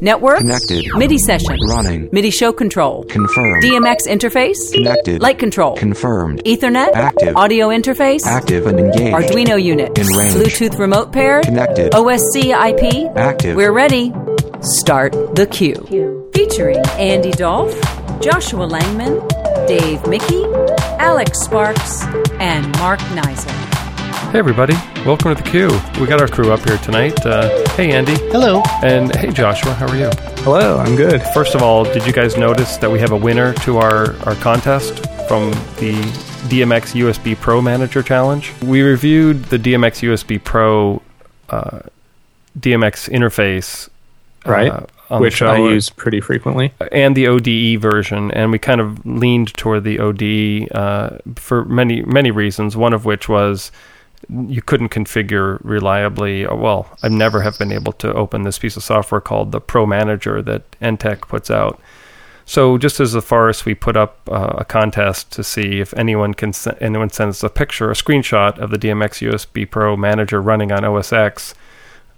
Network. Connected. MIDI session. Running. MIDI show control. Confirmed. DMX interface. Connected. Light control. Confirmed. Ethernet. Active. Audio interface. Active and engaged. Arduino unit. In range. Bluetooth remote pair. Connected. OSC IP. Active. We're ready. Start the Cue. Featuring Andy Dolph, Joshua Langman, Dave Mickey, Alex Sparks, and Mark Neisel. Hey, everybody. Welcome to the Cue. We got our crew up here tonight. Uh, hey, Andy. Hello. And hey, Joshua. How are you? Hello, I'm good. First of all, did you guys notice that we have a winner to our, our contest from the DMX USB Pro Manager Challenge? We reviewed the DMX USB Pro uh, DMX interface. Right. Uh, Which I use pretty frequently. and the ODE version, and we kind of leaned toward the ODE uh, for many many reasons. One of which was you couldn't configure reliably. Well, I never have been able to open this piece of software called the Pro Manager that Enttec puts out. So just as a farce, we put up uh, a contest to see if anyone can se- anyone sends a picture, a screenshot of the DMX USB Pro Manager running on OS X.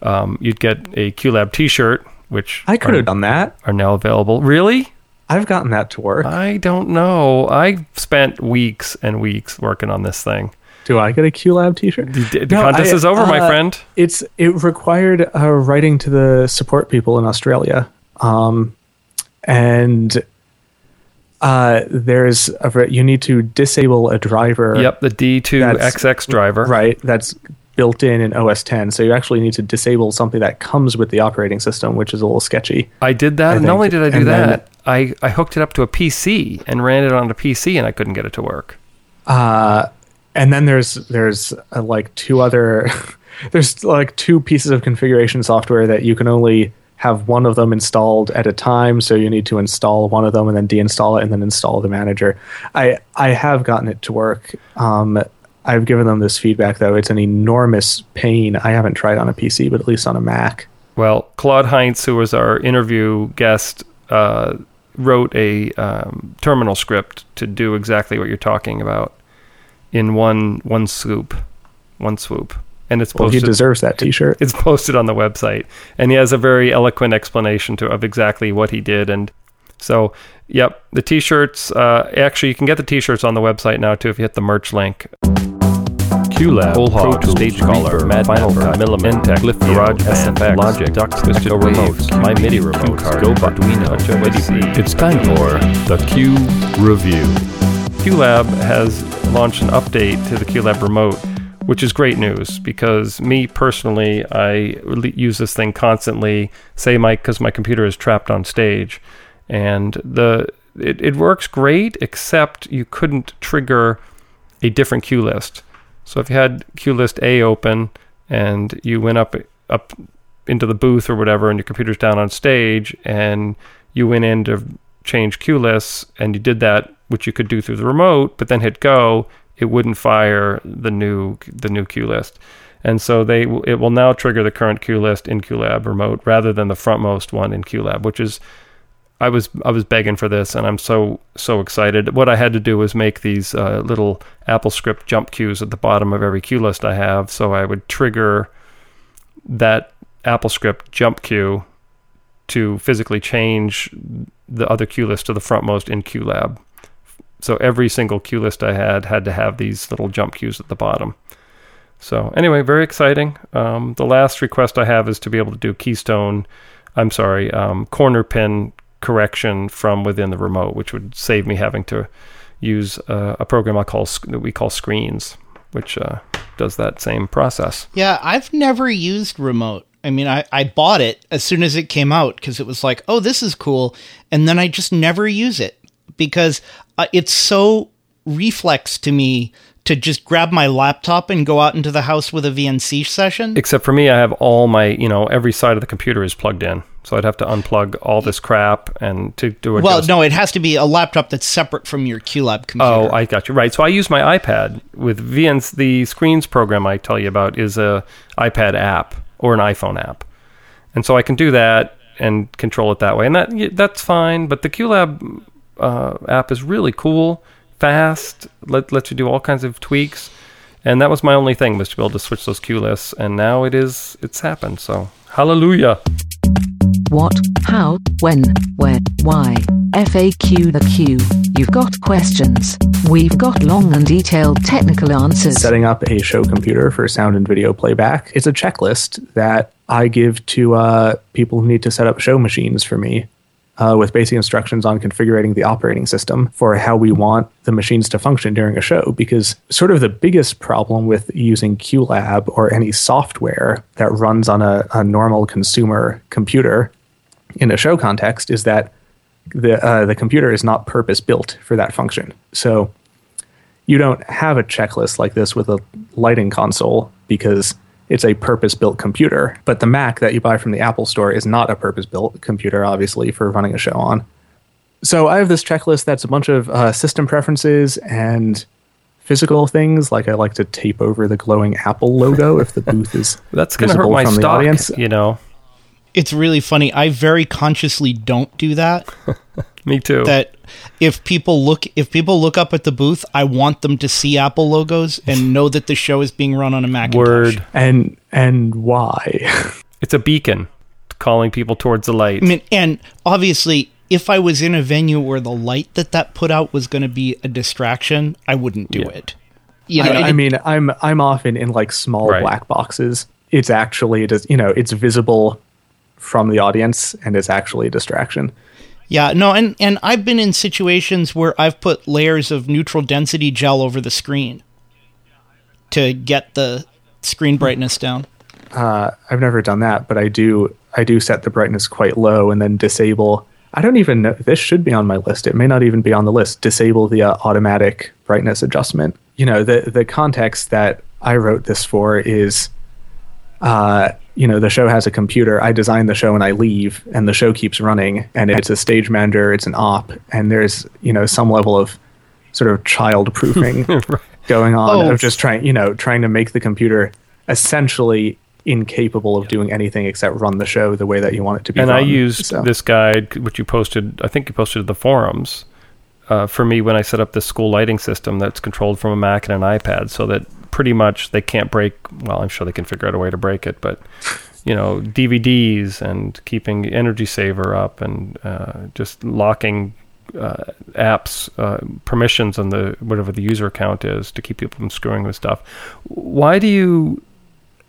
Um, you'd get a QLab T-shirt, which I could have done that. are now available. Really? I've gotten that to work. I don't know. I spent weeks and weeks working on this thing. Do I get a QLab T-shirt? The, the No, contest I- is over, my uh, friend. It's it required uh, writing to the support people in Australia, um, and uh, there's a, you need to disable a driver. Yep, the D2XX driver. Right. That's built in in OS 10. So you actually need to disable something that comes with the operating system, which is a little sketchy. I did that. I not only did I do and then- that, I, I hooked it up to a PC and ran it on a PC, and I couldn't get it to work. Uh, and then there's there's uh, like two other there's like two pieces of configuration software that you can only have one of them installed at a time. So you need to install one of them and then deinstall it and then install the manager. I i have gotten it to work. Um i've given them this feedback though. It's an enormous pain. I haven't tried on a pc but at least on a mac. Well, Claude Heinz, who was our interview guest, uh, wrote a um, terminal script to do exactly what you're talking about in one one swoop, one swoop, and it's well he deserves that t-shirt it's posted on the website and he has a very eloquent explanation to of exactly what he did and so yep the t-shirts uh, actually you can get the t-shirts on the website now too if you hit the merch link QLab, Whole Pro Tools, Stage Caller, Mad Final Mapper, Cut, Milliman, Intech, Lift Garage Field, SFX, Logic, Duck Twisted Twisted Remotes, Waves, My My MIDI MIDI Remote, Remote, Go Arduino, Arduino, It's time for the Q Review. QLab has launched an update to the QLab remote, which is great news because me personally, I use this thing constantly. Say my because my computer is trapped on stage, and the it, it works great except you couldn't trigger a different cue list. So if you had cue list A open and you went up up into the booth or whatever, and your computer's down on stage, and you went in to change cue lists, and you did that, which you could do through the remote, but then hit go, it wouldn't fire the new the new cue list. And so they it will now trigger the current cue list in QLab remote rather than the frontmost one in QLab, which is I was I was begging for this, and I'm so so excited. What I had to do was make these uh, little AppleScript jump cues at the bottom of every cue list I have, so I would trigger that AppleScript jump cue to physically change the other cue list to the frontmost in QLab. So every single cue list I had had to have these little jump cues at the bottom. So anyway, very exciting. Um, the last request I have is to be able to do keystone. I'm sorry, um, corner pin correction from within the remote, which would save me having to use uh, a program I call that we call Screens, which uh, does that same process. Yeah, I've never used remote. I mean, I, I bought it as soon as it came out because it was like, oh, this is cool. And then I just never use it because uh, it's so reflex to me to just grab my laptop and go out into the house with a VNC session. Except for me, I have all my, you know, every side of the computer is plugged in. So I'd have to unplug all this crap and to do it. well, no, it has to be a laptop that's separate from your QLab computer. Oh, I got you. Right. So I use my iPad with VNs. The screens program I tell you about is a iPad app or an iPhone app, and so I can do that and control it that way, and that that's fine. But the QLab uh, app is really cool, fast, let lets you do all kinds of tweaks, and that was my only thing was to be able to switch those cue lists, and now it is it's happened. So hallelujah. What how, when, where, why. FAQ the Q. You've got questions. We've got long and detailed technical answers. setting up a show computer for sound and video playback. It's a checklist that I give to uh, people who need to set up show machines for me uh, with basic instructions on configuring the operating system for how we want the machines to function during a show. Because, sort of, the biggest problem with using QLab or any software that runs on a, a normal consumer computer in a show context is that the uh, the computer is not purpose built for that function. So you don't have a checklist like this with a lighting console because it's a purpose built computer. But the Mac that you buy from the Apple Store is not a purpose built computer, obviously, for running a show on. So I have this checklist that's a bunch of uh, system preferences and physical things. Like I like to tape over the glowing Apple logo if the booth is That's going to hurt visible my from the stock, audience. you know. It's really funny. I very consciously don't do that. Me too. that if people look if people look up at the booth, I want them to see Apple logos and know that the show is being run on a Macintosh. Word. And and why? It's a beacon calling people towards the light. I mean, and obviously, if I was in a venue where the light that that put out was going to be a distraction, I wouldn't do Yeah. it. You know, I, I mean, I'm I'm often in like small Right. black boxes. It's actually it is you know it's visible from the audience and it's actually a distraction. Yeah, no, and and I've been in situations where I've put layers of neutral density gel over the screen to get the screen brightness down. I've never done that, but I do I do set the brightness quite low and then disable. I don't even know this should be on my list. It may not even be on the list. Disable the uh, automatic brightness adjustment. You know, the the context that I wrote this for is uh, you know, the show has a computer. I design the show and I leave, and the show keeps running. And it's a stage manager, it's an op, and there's you know some level of sort of child proofing going on Oh. of just trying you know trying to make the computer essentially incapable of doing anything except run the show the way that you want it to be. and I run. used So- this guide, which you posted, I think you posted to the forums, uh, for me when I set up this school lighting system that's controlled from a Mac and an iPad so that pretty much they can't break, well, I'm sure they can figure out a way to break it, but, you know, DVDs and keeping Energy Saver up and uh, just locking uh, apps uh, permissions on the whatever the user account is to keep people from screwing with stuff. Why do you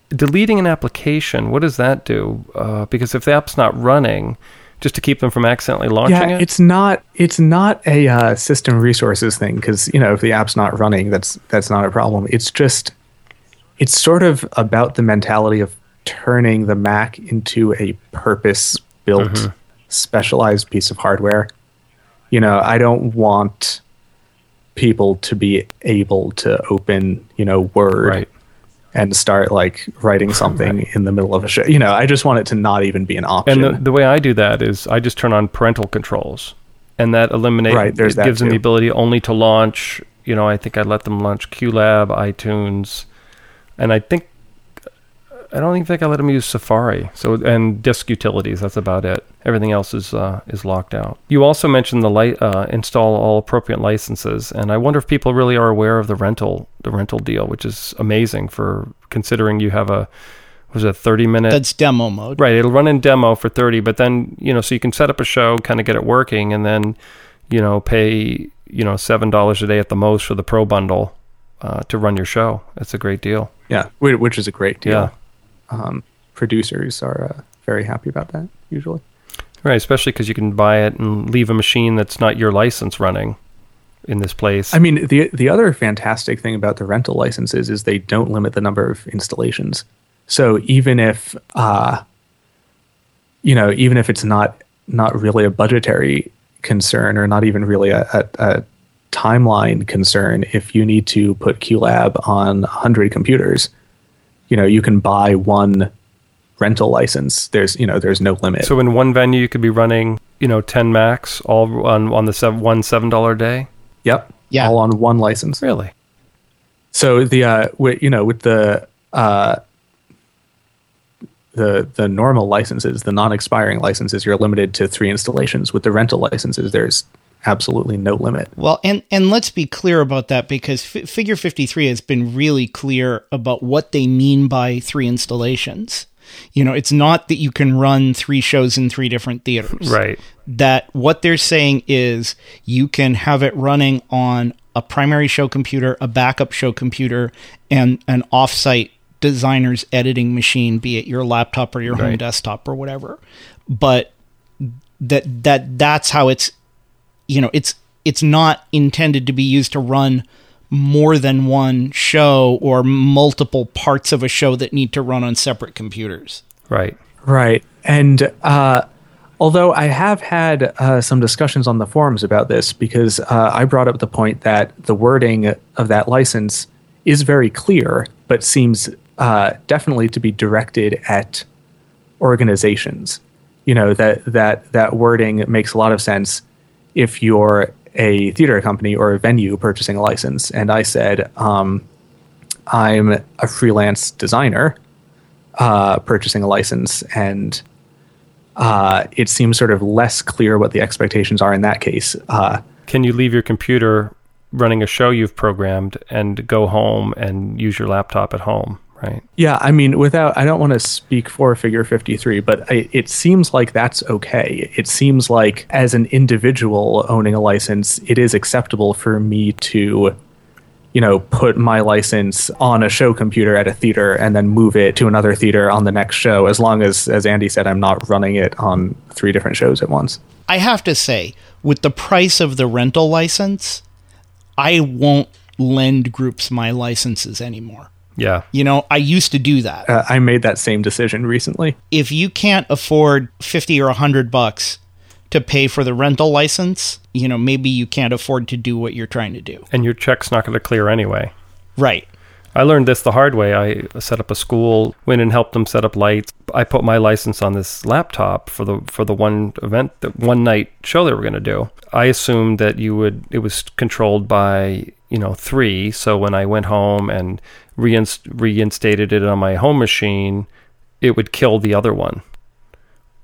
deleting an application, what does that do? Uh, because if the app's not running, just to keep them from accidentally launching yeah, it. it's not it's not a uh, system resources thing because you know if the app's not running, that's that's not a problem. It's just it's sort of about the mentality of turning the Mac into a purpose built Mm-hmm. specialized piece of hardware. You know, I don't want people to be able to open, you know, Word right. And start like writing something in the middle of a show. You know, I just want it to not even be an option. And the, the way I do that is I just turn on parental controls, and that eliminates. Right, there's that gives them the ability only to launch. You know, I think I let them launch QLab, iTunes, and I think I don't even think I let them use Safari. So and disk utilities. That's about it. Everything else is uh, is locked out. You also mentioned the li- uh, install all appropriate licenses, and I wonder if people really are aware of the rental the rental deal, which is amazing for considering you have a was it a thirty minute That's demo mode. Right, it'll run in demo for 30, but then, you know, so you can set up a show, kind of get it working and then, you know, pay, you know, $7 a day at the most for the pro bundle uh, to run your show. It's a great deal. yeah, which is a great deal. Yeah. Um, producers are uh, very happy about that usually. Right, especially cuz you can buy it and leave a machine that's not your license running in this place. I mean, the the other fantastic thing about the rental licenses is they don't limit the number of installations. So even if uh, you know, even if it's not not really a budgetary concern or not even really a, a, a timeline concern, if you need to put QLab on 100 computers, you know, you can buy one rental license. There's you know, there's no limit. so in one venue you could be running, you know, 10 Macs all on on the seven, one $7 a day. yep. Yeah. All on one license. Really? So the uh, with, you know with the uh, the the normal licenses, the non-expiring licenses, you're limited to three installations. With the rental licenses, there's absolutely no limit. Well, and and let's be clear about that because F- Figure 53 has been really clear about what they mean by three installations. You know, it's not that you can run three shows in three different theaters. Right. That what they're saying is you can have it running on a primary show computer, a backup show computer, and an offsite designer's editing machine, be it your laptop or your home desktop or whatever. But that that that's how it's you know, it's it's not intended to be used to run more than one show or multiple parts of a show that need to run on separate computers. Right. Right. And uh, although I have had uh, some discussions on the forums about this, because uh, I brought up the point that the wording of that license is very clear, but seems uh, definitely to be directed at organizations. You know that that that wording makes a lot of sense if you're a theater company or a venue purchasing a license. And I said, um, I'm a freelance designer uh, purchasing a license, and uh, it seems sort of less clear what the expectations are in that case. Uh, Can you leave your computer running a show you've programmed and go home and use your laptop at home? Right. yeah, I mean, without, I don't want to speak for Figure 53, but I, it seems like that's okay. It seems like as an individual owning a license, it is acceptable for me to. You know, put my license on a show computer at a theater and then move it to another theater on the next show, as long as, as Andy said, I'm not running it on three different shows at once. I have to say, with the price of the rental license, I won't lend groups my licenses anymore. Yeah. You know, I used to do that. Uh, I made that same decision recently. if you can't afford 50 or 100 bucks to pay for the rental license, you know, maybe you can't afford to do what you're trying to do. And your check's not going to clear anyway. Right. I learned this the hard way. I set up a school, went and helped them set up lights. I put my license on this laptop for the for the one event, the one night show they were going to do. I assumed that you would it was controlled by you know three. So when I went home and reinst- reinstated it on my home machine, it would kill the other one.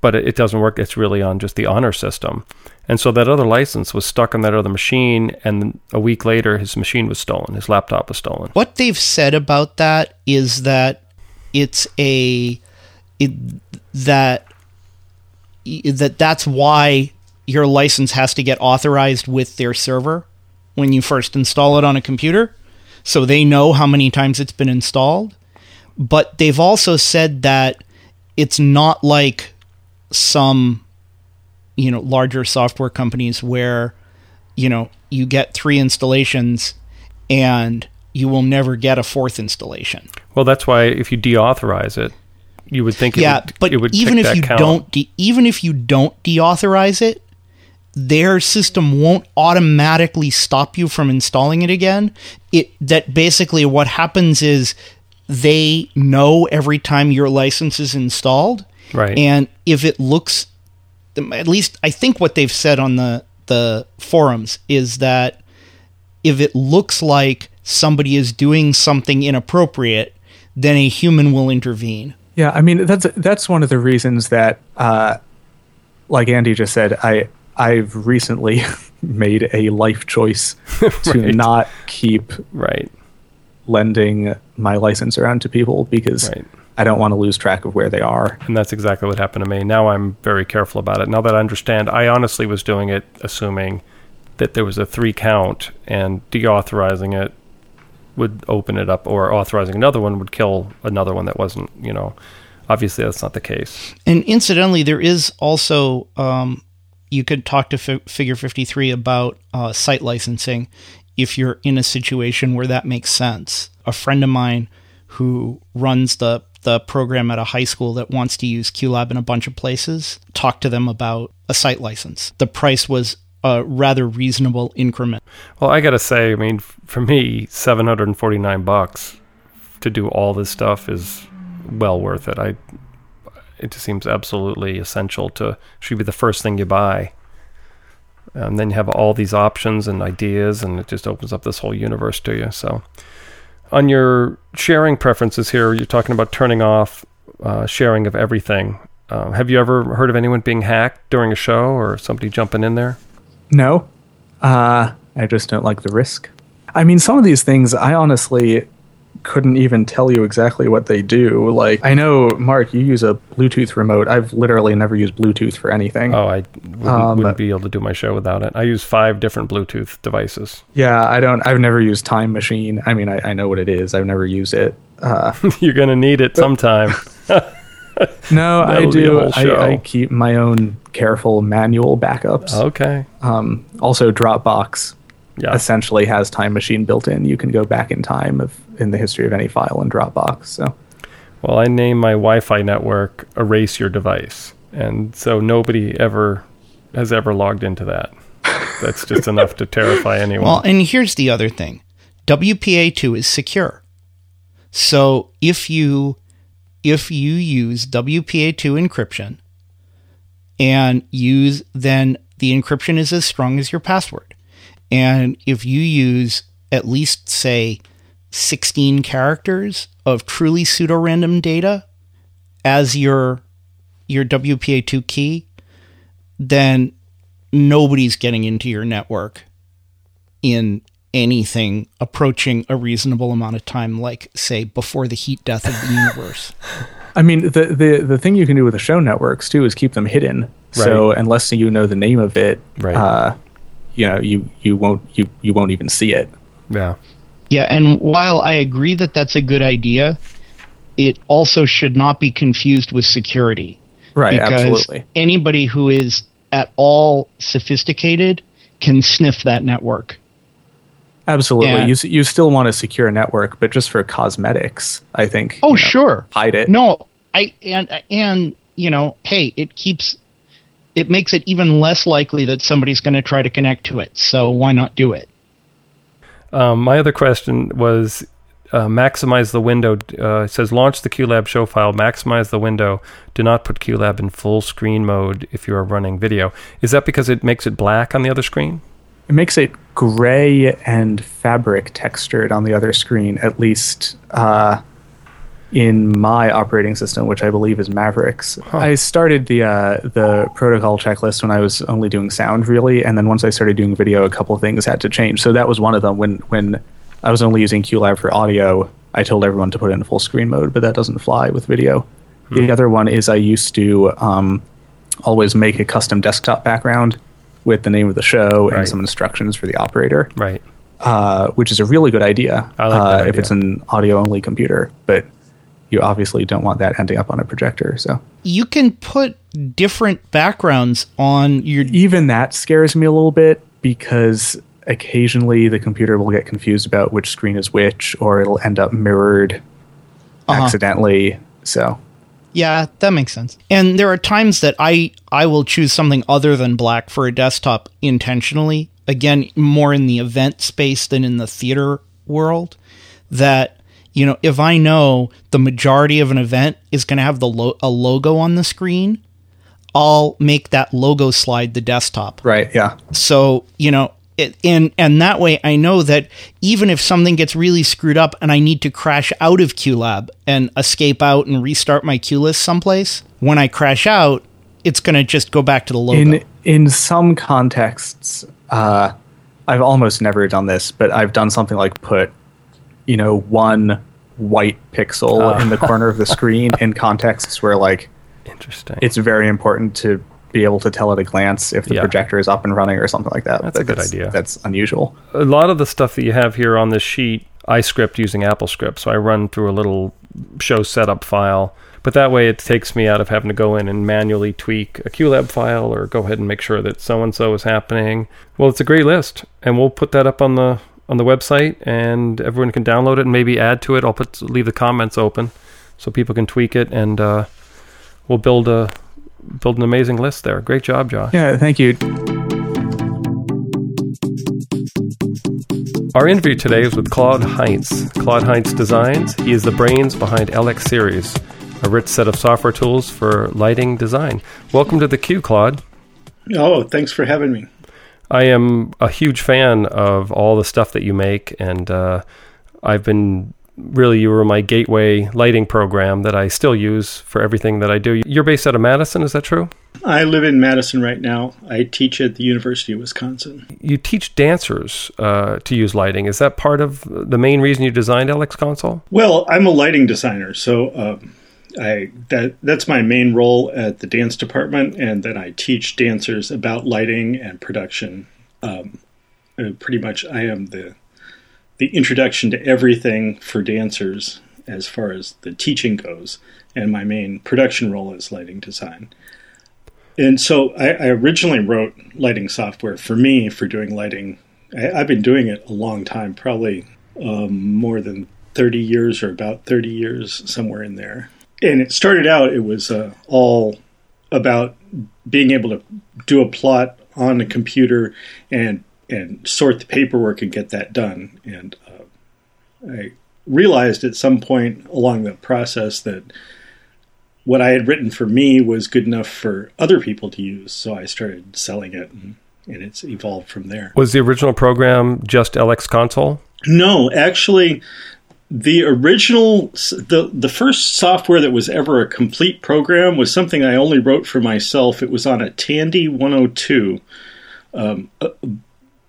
But it, it doesn't work. It's really on just the honor system. And so that other license was stuck on that other machine, and a week later, his machine was stolen. His laptop was stolen. What they've said about that is that it's a it, that that that's why your license has to get authorized with their server when you first install it on a computer so they know how many times it's been installed but they've also said that it's not like some you know larger software companies where you know you get three installations and you will never get a fourth installation Well, that's why if you deauthorize it, you would think it yeah would, but it would even if you count. don't de- even if you don't deauthorize it their system won't automatically stop you from installing it again. It that basically what happens is they know every time your license is installed. Right. and if it looks at least i think what they've said on the the forums is that if it looks like somebody is doing something inappropriate then a human will intervene. Yeah, I mean that's that's one of the reasons that, uh, like Andy just said, I I've recently made a life choice to Right. not keep right. lending my license around to people because Right. I don't want to lose track of where they are. And that's exactly what happened to me. Now I'm very careful about it. Now that I understand, I honestly was doing it assuming that there was a three count and deauthorizing it would open it up or authorizing another one would kill another one that wasn't, you know. Obviously that's not the case. And incidentally, there is also um, you could talk to Fi- Figure Fifty Three about uh, site licensing if you're in a situation where that makes sense. A friend of mine who runs the the program at a high school that wants to use QLab in a bunch of places talked to them about a site license. The price was a rather reasonable increment. Well, I got to say, I mean, for me, 749 bucks to do all this stuff is well worth it. I it just seems absolutely essential to should be the first thing you buy. And then you have all these options and ideas and it just opens up this whole universe to you. So on your sharing preferences here, you're talking about turning off uh, sharing of everything. Um, have you ever heard of anyone being hacked during a show or somebody jumping in there? No, uh, I just don't like the risk. I mean, some of these things I honestly couldn't even tell you exactly what they do. Like I know, Mark, you use a Bluetooth remote. I've literally never used Bluetooth for anything. Oh, I wouldn't, Um, wouldn't be able to do my show without it. I use five different Bluetooth devices. Yeah, I don't. I've never used Time Machine. I mean, I, I know what it is. I've never used it. Uh, You're gonna need it sometime. no, I That'll be a do. I, I keep my own careful manual backups. okay. Um, also, Dropbox Yeah. essentially has Time Machine built in. You can go back in time of in the history of any file in Dropbox. So Well, I name my Wi-Fi network "Erase Your Device," and so nobody ever has ever logged into that. That's just enough to terrify anyone. Well, and here's the other thing WPA2 is secure. So if you if you use WPA2 encryption and use then the encryption is as strong as your password. And if you use at least say 16 characters of truly pseudo-random data as your your WPA2 key, then nobody's getting into your network in anything approaching a reasonable amount of time, like say before the heat death of the universe. I mean, the, the the thing you can do with the show networks too is keep them hidden. So unless you know the name of it, Right. uh, you know, you you won't you you won't even see it. yeah. Yeah, and while I agree that that's a good idea, it also should not be confused with security. Right. because absolutely. anybody who is at all sophisticated can sniff that network. Absolutely. Yeah. You you still want a secure network, but just for cosmetics, I think. Oh, you know, sure. Hide it. No, I and and you know, hey, it keeps it makes it even less likely that somebody's going to try to connect to it. So why not do it? Um, my other question was uh, maximize the window. Uh, it says launch the QLab show file, maximize the window. Do not put QLab in full screen mode if you are running video. Is that because it makes it black on the other screen? It makes it gray and fabric textured on the other screen, at least uh, in my operating system, which I believe is Mavericks. I started the uh, the protocol checklist when I was only doing sound, really, and then once I started doing video, a couple of things had to change. So that was one of them. When when I was only using QLab for audio, I told everyone to put it in full screen mode, but that doesn't fly with video. The other one is I used to um, always make a custom desktop background with the name of the show and some instructions for the operator, Right. uh, which is a really good idea I like uh, that if it's an audio only computer. But you obviously don't want that ending up on a projector. So You can put different backgrounds on your even that scares me a little bit because occasionally the computer will get confused about which screen is which, or it'll end up mirrored Uh-huh. accidentally. So Yeah, that makes sense. And there are times that I I will choose something other than black for a desktop intentionally. Again, more in the event space than in the theater world. That you know, if I know the majority of an event is going to have the lo- a logo on the screen, I'll make that logo slide the desktop. right, yeah, So, you know, it, and and that way I know that even if something gets really screwed up and I need to crash out of QLab and escape out and restart my QList someplace, when I crash out, it's going to just go back to the logo. in in some contexts, uh, I've almost never done this, but I've done something like put, you know, one white pixel Ah. in the corner of the screen in contexts where like Interesting. it's very important to be able to tell at a glance if the Yeah. projector is up and running or something like that. That's a good idea. That's unusual. a lot of the stuff that you have here on this sheet, I script using AppleScript. So I run through a little show setup file. But that way it takes me out of having to go in and manually tweak a QLab file or go ahead and make sure that so and so is happening. Well, it's a great list. And we'll put that up on the on the website and everyone can download it and maybe add to it. I'll put leave the comments open so people can tweak it and uh, we'll build a build an amazing list there. Great job, Josh. Yeah, thank you. Our interview today is with Claude Heinz. Claude Heinz Designs. He is the brains behind LX Series, a rich set of software tools for lighting design. Welcome to the Q, Claude. Oh, thanks for having me. I am a huge fan of all the stuff that you make, and uh, I've been really you were my gateway lighting program that I still use for everything that I do. You're based out of Madison, is that true? I live in Madison right now. I teach at the University of Wisconsin. You teach dancers uh, to use lighting. Is that part of the main reason you designed LX Console? Well, I'm a lighting designer, so um, I that that's my main role at the dance department, and then I teach dancers about lighting and production. Um, pretty much, I am the the introduction to everything for dancers as far as the teaching goes, and my main production role is lighting design. And so I, I originally wrote lighting software for me for doing lighting. I, have been doing it a long time, probably um, more than 30 years or about 30 years, somewhere in there. And it started out, it was uh, all about being able to do a plot on a computer and and sort the paperwork and get that done. And uh, I realized at some point along the process that what I had written for me was good enough for other people to use. So I started selling it, and, and it's evolved from there. Was the original program just LX Console? No, actually, the original the the first software that was ever a complete program was something I only wrote for myself. It was on a Tandy 102. Um, uh,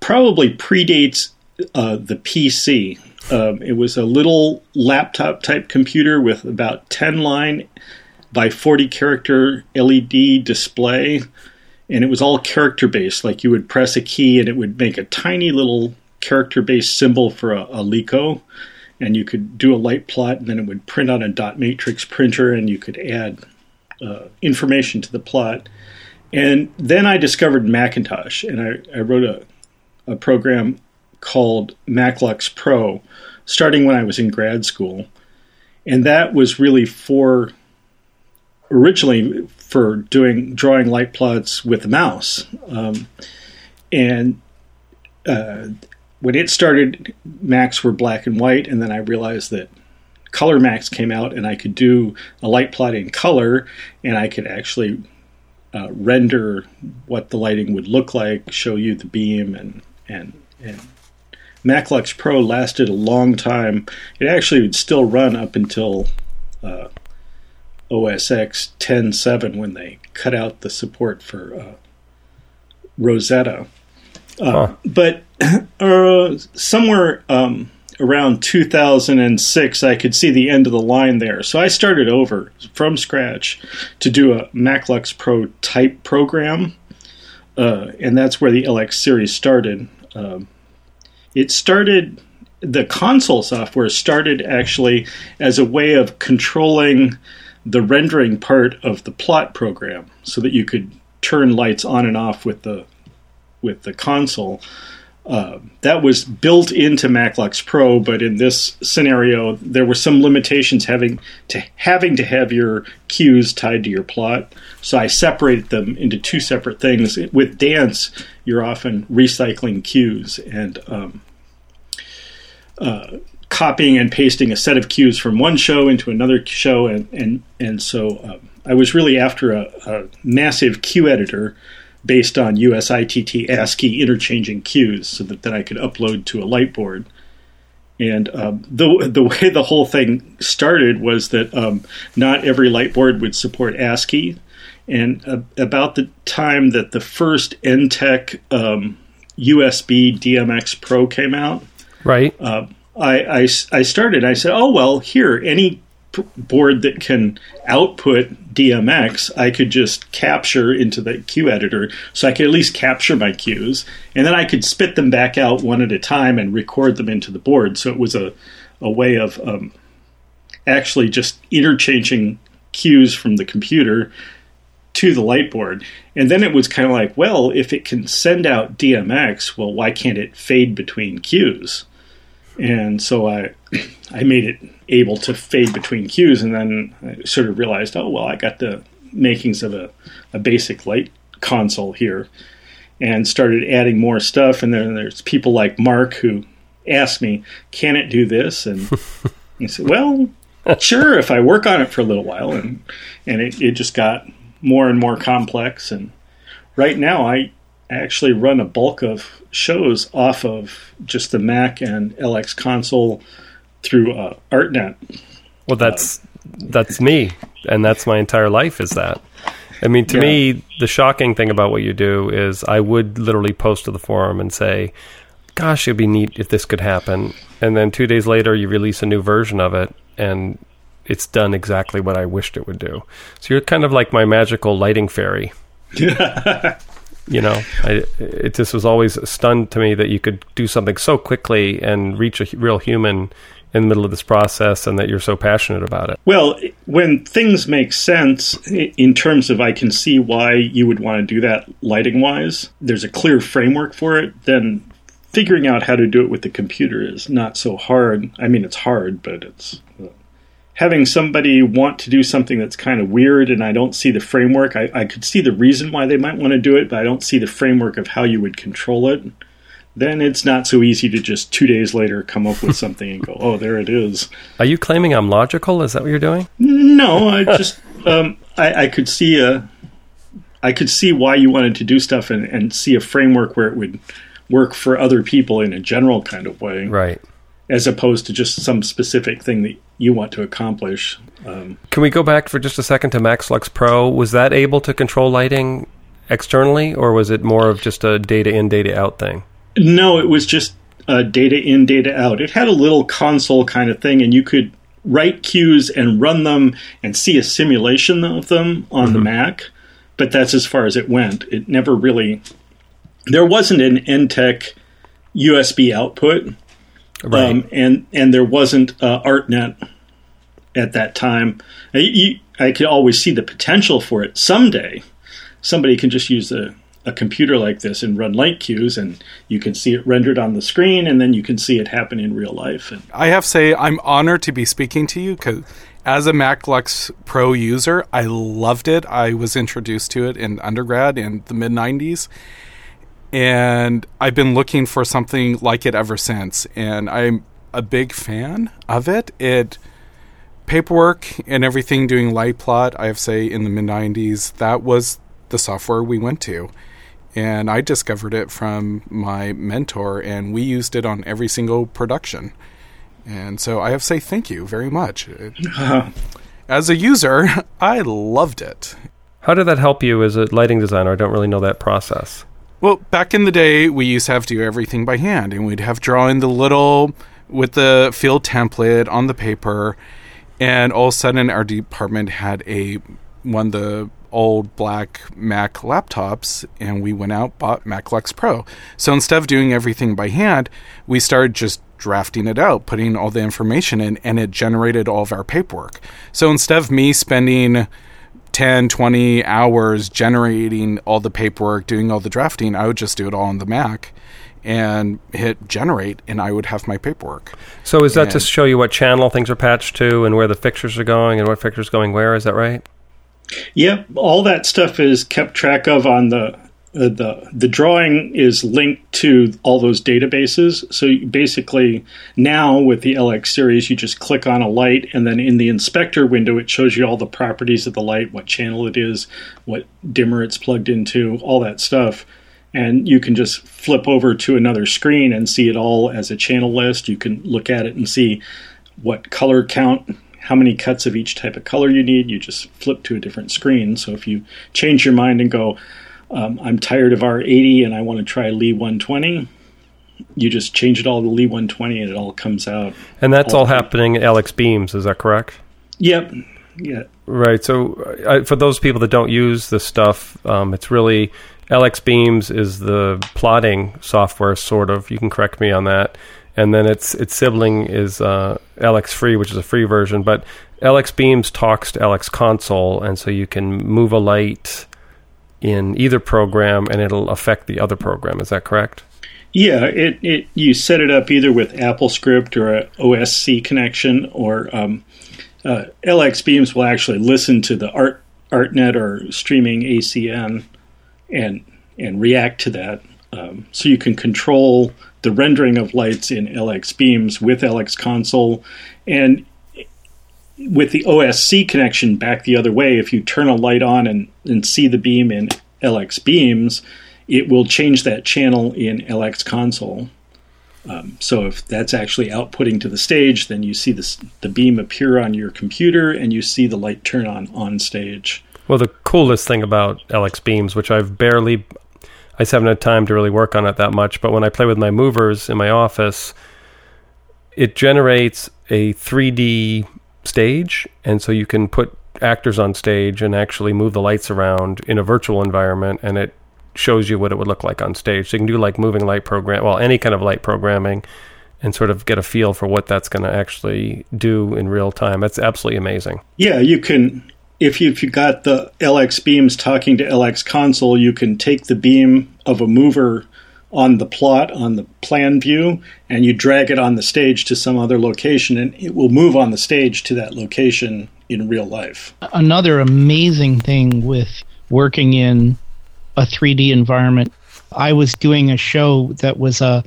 probably predates uh, the PC. Um, it was a little laptop type computer with about 10 line by 40 character LED display, and it was all character based. Like you would press a key and it would make a tiny little character based symbol for a, a Leko, and you could do a light plot, and then it would print on a dot matrix printer, and you could add uh, information to the plot. And then I discovered Macintosh, and I, I wrote a, a program called MacLux Pro, starting when I was in grad school. And that was really for originally for doing drawing light plots with a mouse, um, and uh, when it started, Macs were black and white, and then I realized that color Macs came out, and I could do a light plot in color, and I could actually uh, render what the lighting would look like, show you the beam, and and and MacLux Pro lasted a long time. It actually would still run up until uh, OS X 10.7 when they cut out the support for uh, Rosetta. Uh, huh. But uh, somewhere um, around 2006, I could see the end of the line there. So I started over from scratch to do a MacLux Pro type program. Uh, and that's where the LX series started. Um, it started the console software started actually as a way of controlling the rendering part of the plot program so that you could turn lights on and off with the with the console. Uh, that was built into MacLux Pro, but in this scenario, there were some limitations having to having to have your cues tied to your plot. So I separated them into two separate things. With dance, you're often recycling cues, and um, uh, copying and pasting a set of cues from one show into another show, and and and so um, I was really after a, a, massive cue editor based on USITT ASCII interchanging cues, so that then I could upload to a lightboard. And um, the the way the whole thing started was that um, not every lightboard would support ASCII, and uh, about the time that the first Enttec USB um, DMX Pro came out, right. Uh, I, I, I started, I said, oh, well, here, any board that can output DMX, I could just capture into the cue editor so I could at least capture my cues. And then I could spit them back out one at a time and record them into the board. So it was a, a way of um, actually just interchanging cues from the computer to the light board. And then it was kind of like, well, if it can send out DMX, well, why can't it fade between cues? And so I I made it able to fade between cues, and then I sort of realized, oh well, I got the makings of a, a basic light console here, and started adding more stuff. And then there's people like Mark who asked me, "Can it do this?" And I said, "Well, sure, if I work on it for a little while." And and it, it just got more and more complex. And right now, I actually run a bulk of shows off of just the Mac and LX console through uh, ArtNet. Well, that's that's me, and that's my entire life. Is that? I mean, to Yeah. me, the shocking thing about what you do is I would literally post to the forum and say, "Gosh, it'd be neat if this could happen," and then two days later, you release a new version of it, and it's done exactly what I wished it would do. So you're kind of like my magical lighting fairy. you know, I, it just was always stunned to me that you could do something so quickly and reach a real human in the middle of this process, and that you're so passionate about it. Well, when things make sense in terms of I can see why you would want to do that lighting wise, there's a clear framework for it, then figuring out how to do it with the computer is not so hard. I mean, it's hard, but it's. Uh, Having somebody want to do something that's kind of weird and I don't see the framework, I, I could see the reason why they might want to do it, but I don't see the framework of how you would control it. Then it's not so easy to just two days later come up with something and go, oh, there it is. Are you claiming I'm logical? Is that what you're doing? No, I just um, I, I could see a I could see why you wanted to do stuff and, and see a framework where it would work for other people in a general kind of way, Right. as opposed to just some specific thing that you want to accomplish. Um, Can we go back for just a second to MacLux Pro? Was that able to control lighting externally, or was it more of just a data in, data out thing? no, it was just uh, data in, data out. It had a little console kind of thing, and you could write cues and run them and see a simulation of them on the Mac. But that's as far as it went. It never really. There wasn't an Enttec USB output, Right. um, and and there wasn't uh, ArtNet at that time. I, you, I could always see the potential for it someday. Somebody can just use a, a computer like this and run light cues, and you can see it rendered on the screen, and then you can see it happen in real life. And I have to say, I'm honored to be speaking to you because as a MacLux Pro user, I loved it. I was introduced to it in undergrad in the mid 90s. And I've been looking for something like it ever since. And I'm a big fan of it. It paperwork and everything doing light plot, I have to say in the mid 90s, that was the software we went to. And I discovered it from my mentor, and we used it on every single production. And so I have to say thank you very much. It- As a user, I loved it. How did that help you as a lighting designer? I don't really know that process. Well, back in the day, we used to have to do everything by hand, and we'd have drawing the little with the field template on the paper, and all of a sudden, our department had a one of the old black Mac laptops, and we went out bought Mac MacLux Pro. So instead of doing everything by hand, we started just drafting it out, putting all the information in, and it generated all of our paperwork. So instead of me spending 10, 20 hours generating all the paperwork, doing all the drafting, I would just do it all on the Mac and hit generate, and I would have my paperwork. So is that to show you what channel things are patched to and where the fixtures are going and what fixtures going where? Is that right? Yep, all that stuff is kept track of on the uh, the the drawing is linked to all those databases. So basically, now with the LX series, you just click on a light, and then in the inspector window, it shows you all the properties of the light, what channel it is, what dimmer it's plugged into, all that stuff. And you can just flip over to another screen and see it all as a channel list. You can look at it and see what color count, how many cuts of each type of color you need. You just flip to a different screen. So if you change your mind and go, um, I'm tired of R80 and I want to try Lee 120, you just change it all to Lee 120 and it all comes out. And that's all Okay. happening in LX Beams, is that correct? Yep. Yeah. Right. So, uh, for those people that don't use this stuff, um, it's really LX Beams is the plotting software, sort of. You can correct me on that. And then its its sibling is uh, LX Free, which is a free version. But LX Beams talks to LX Console, and so you can move a light in either program, and it'll affect the other program. Is that correct? Yeah, it, it you set it up either with AppleScript or a OSC connection, or um, uh, LX Beams will actually listen to the Art ArtNet or streaming ACN and and react to that. Um, so you can control the rendering of lights in LX Beams with LX Console, and with the OSC connection back the other way, if you turn a light on and, and see the beam in LX Beams, it will change that channel in LX Console. Um, so if that's actually outputting to the stage, then you see this, the beam appear on your computer and you see the light turn on on stage. Well, the coolest thing about LX Beams, which I've barely, I just haven't had time to really work on it that much, but when I play with my movers in my office, it generates a 3D stage, and so you can put actors on stage and actually move the lights around in a virtual environment, and it shows you what it would look like on stage. So you can do like moving light program, well, any kind of light programming, and sort of get a feel for what that's going to actually do in real time. That's absolutely amazing. Yeah, you can. If you if you got the LX beams talking to LX console, you can take the beam of a mover on the plot on the plan view and you drag it on the stage to some other location and it will move on the stage to that location in real life. Another amazing thing with working in a 3D environment, I was doing a show that was a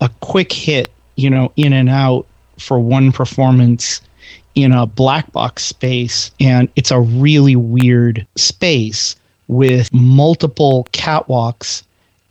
a quick hit, you know, in and out for one performance in a black box space and it's a really weird space with multiple catwalks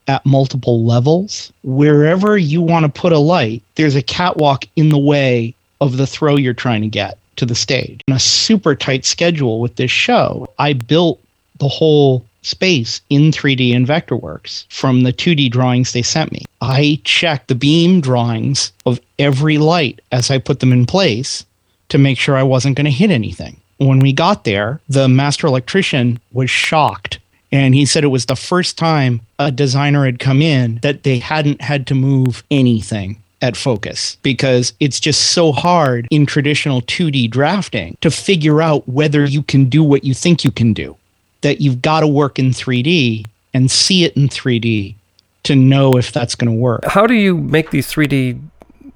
at multiple levels. Wherever you want to put a light, there's a catwalk in the way of the throw you're trying to get to the stage. On a super tight schedule with this show, I built the whole space in 3D in Vectorworks from the 2D drawings they sent me. I checked the beam drawings of every light as I put them in place to make sure I wasn't going to hit anything. When we got there, the master electrician was shocked and he said it was the first time a designer had come in that they hadn't had to move anything at focus because it's just so hard in traditional 2D drafting to figure out whether you can do what you think you can do. That you've got to work in 3D and see it in 3D to know if that's going to work. How do you make these 3D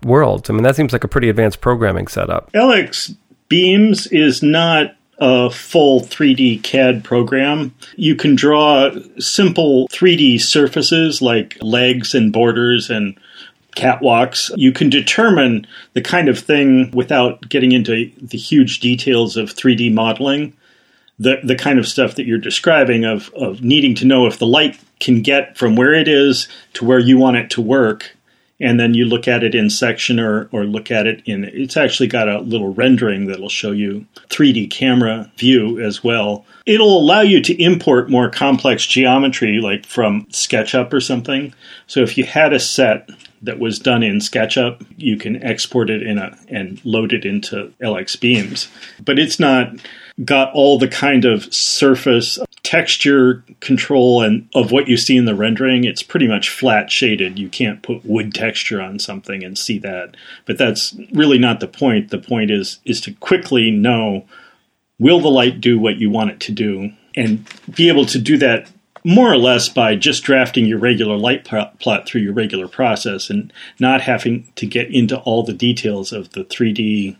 worlds? I mean, that seems like a pretty advanced programming setup. LX Beams is not a full 3D CAD program. You can draw simple 3D surfaces like legs and borders and catwalks. You can determine the kind of thing without getting into the huge details of 3D modeling. The, the kind of stuff that you're describing of, of needing to know if the light can get from where it is to where you want it to work and then you look at it in section or, or look at it in it's actually got a little rendering that'll show you 3d camera view as well it'll allow you to import more complex geometry like from sketchup or something so if you had a set that was done in SketchUp, you can export it in a and load it into LX Beams. But it's not got all the kind of surface texture control and of what you see in the rendering. It's pretty much flat shaded. You can't put wood texture on something and see that. But that's really not the point. The point is is to quickly know will the light do what you want it to do and be able to do that more or less by just drafting your regular light plot through your regular process and not having to get into all the details of the 3D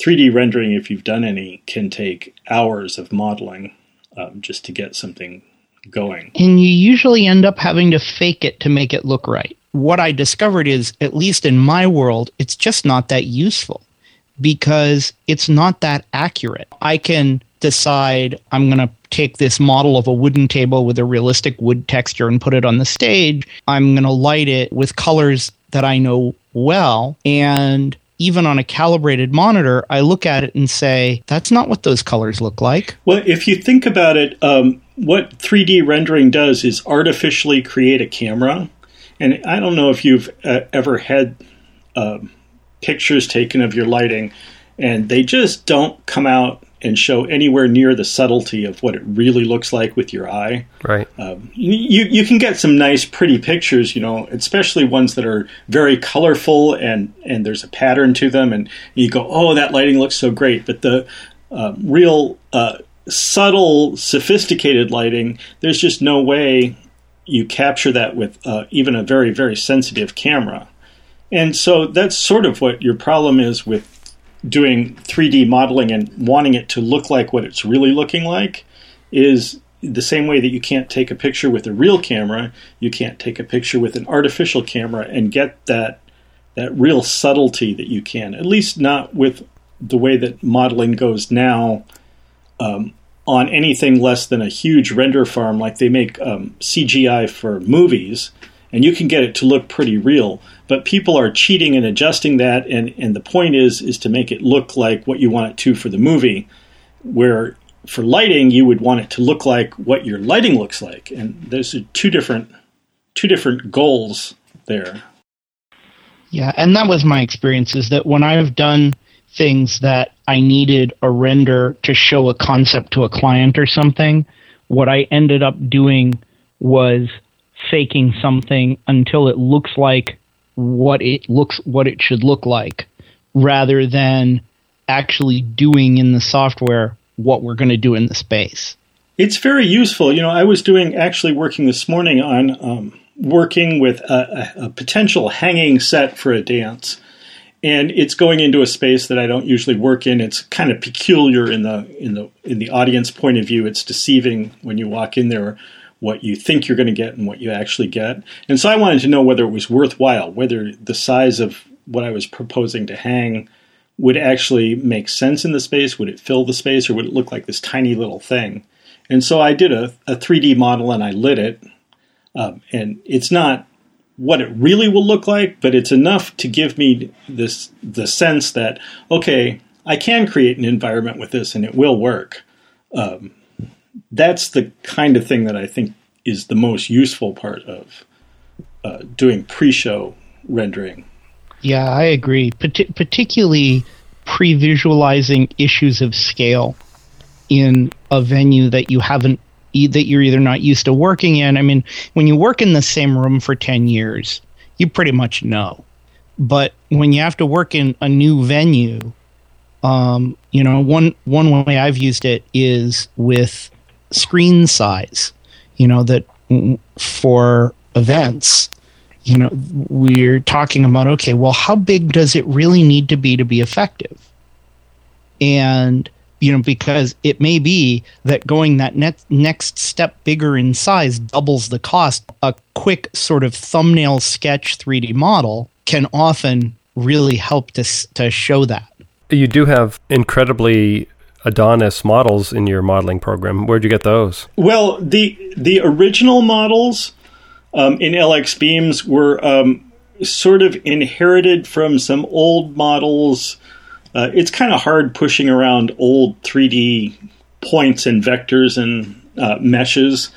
3D rendering if you've done any can take hours of modeling um, just to get something going. And you usually end up having to fake it to make it look right. What I discovered is, at least in my world, it's just not that useful because it's not that accurate. I can decide I'm going to take this model of a wooden table with a realistic wood texture and put it on the stage. I'm going to light it with colors that I know well. And even on a calibrated monitor, I look at it and say, that's not what those colors look like. Well, if you think about it, um, what 3D rendering does is artificially create a camera. And I don't know if you've uh, ever had uh, pictures taken of your lighting, and they just don't come out and show anywhere near the subtlety of what it really looks like with your eye. Right. Um, you you can get some nice, pretty pictures, you know, especially ones that are very colorful and and there's a pattern to them, and you go, oh, that lighting looks so great. But the uh, real uh, subtle, sophisticated lighting, there's just no way you capture that with uh, even a very very sensitive camera. And so that's sort of what your problem is with doing 3D modeling and wanting it to look like what it's really looking like is the same way that you can't take a picture with a real camera, you can't take a picture with an artificial camera and get that that real subtlety that you can. At least not with the way that modeling goes now um, on anything less than a huge render farm. Like they make um, CGI for movies, and you can get it to look pretty real. But people are cheating and adjusting that, and, and the point is is to make it look like what you want it to for the movie. Where for lighting, you would want it to look like what your lighting looks like, and there's two different two different goals there. Yeah, and that was my experience. Is that when I've done things that I needed a render to show a concept to a client or something, what I ended up doing was faking something until it looks like what it looks what it should look like rather than actually doing in the software what we're going to do in the space. It's very useful. You know, I was doing actually working this morning on um, working with a, a, potential hanging set for a dance and it's going into a space that I don't usually work in. It's kind of peculiar in the in the in the audience point of view. It's deceiving when you walk in there what you think you're going to get and what you actually get. And so I wanted to know whether it was worthwhile, whether the size of what I was proposing to hang would actually make sense in the space, would it fill the space, or would it look like this tiny little thing? And so I did a, a 3D model and I lit it. Um, and it's not what it really will look like, but it's enough to give me this the sense that okay, I can create an environment with this and it will work. Um, that's the kind of thing that I think is the most useful part of uh, doing pre-show rendering. Yeah, I agree. Pat- particularly pre-visualizing issues of scale in a venue that you haven't that you're either not used to working in. I mean, when you work in the same room for 10 years, you pretty much know. But when you have to work in a new venue, um, you know, one one way I've used it is with screen size. You know that for events, you know, we're talking about okay, well, how big does it really need to be to be effective? And you know, because it may be that going that net, next step bigger in size doubles the cost. A quick sort of thumbnail sketch 3D model can often really help to, to show that. You do have incredibly Adonis models in your modeling program. Where'd you get those? Well, the the original models um, in LX Beams were um, sort of inherited from some old models uh, it's kind of hard pushing around old 3D points and vectors and uh, meshes.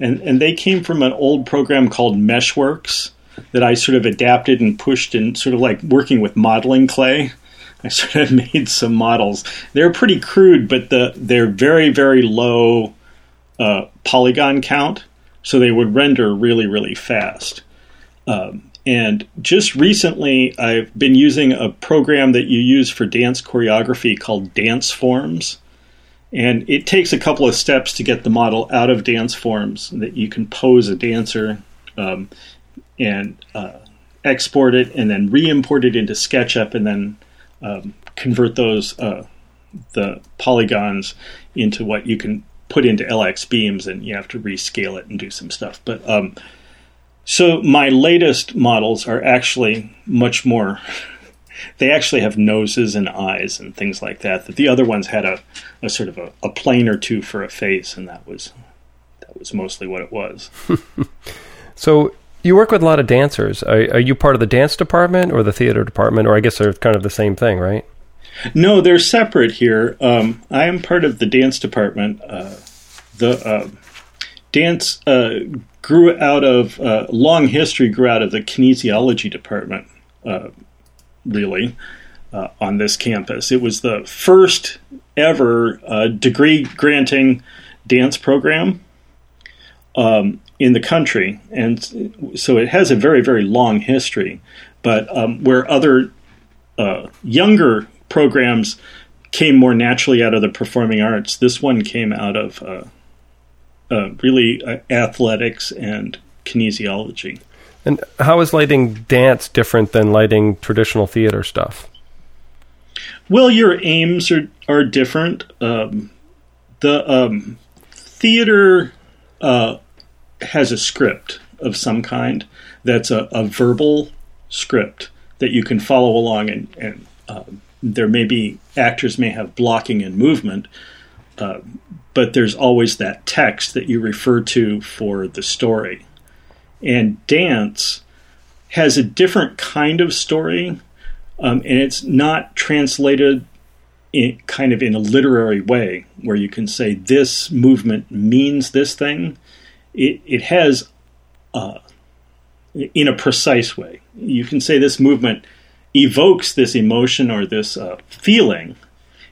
And, and they came from an old program called Meshworks that I sort of adapted and pushed and sort of like working with modeling clay. I sort of made some models. They're pretty crude, but the they're very very low uh, polygon count, so they would render really really fast. Um, and just recently, I've been using a program that you use for dance choreography called Dance Forms. And it takes a couple of steps to get the model out of dance forms that you can pose a dancer um, and uh, export it and then re import it into SketchUp and then um, convert those, uh, the polygons, into what you can put into LX beams and you have to rescale it and do some stuff. But um, so my latest models are actually much more. They actually have noses and eyes and things like that. That the other ones had a, a sort of a, a plane or two for a face, and that was that was mostly what it was. so you work with a lot of dancers. Are, are, you part of the dance department or the theater department, or I guess they're kind of the same thing, right? No, they're separate here. Um, I am part of the dance department. Uh, the uh, dance uh, grew out of uh, long history grew out of the kinesiology department uh, really uh, on this campus it was the first ever degree granting dance program um, in the country and so it has a very very long history but um, where other uh, younger programs came more naturally out of the performing arts this one came out of uh, really uh, athletics and kinesiology. And how is lighting dance different than lighting traditional theater stuff? Well, your aims are are different. Um, the um, theater uh, has a script of some kind that's a, a, verbal script that you can follow along, and, and uh, there may be actors may have blocking and movement, uh, but there's always that text that you refer to for the story. And dance has a different kind of story, um, and it's not translated in, kind of in a literary way where you can say this movement means this thing. It, it has, uh, in a precise way, you can say this movement evokes this emotion or this uh, feeling,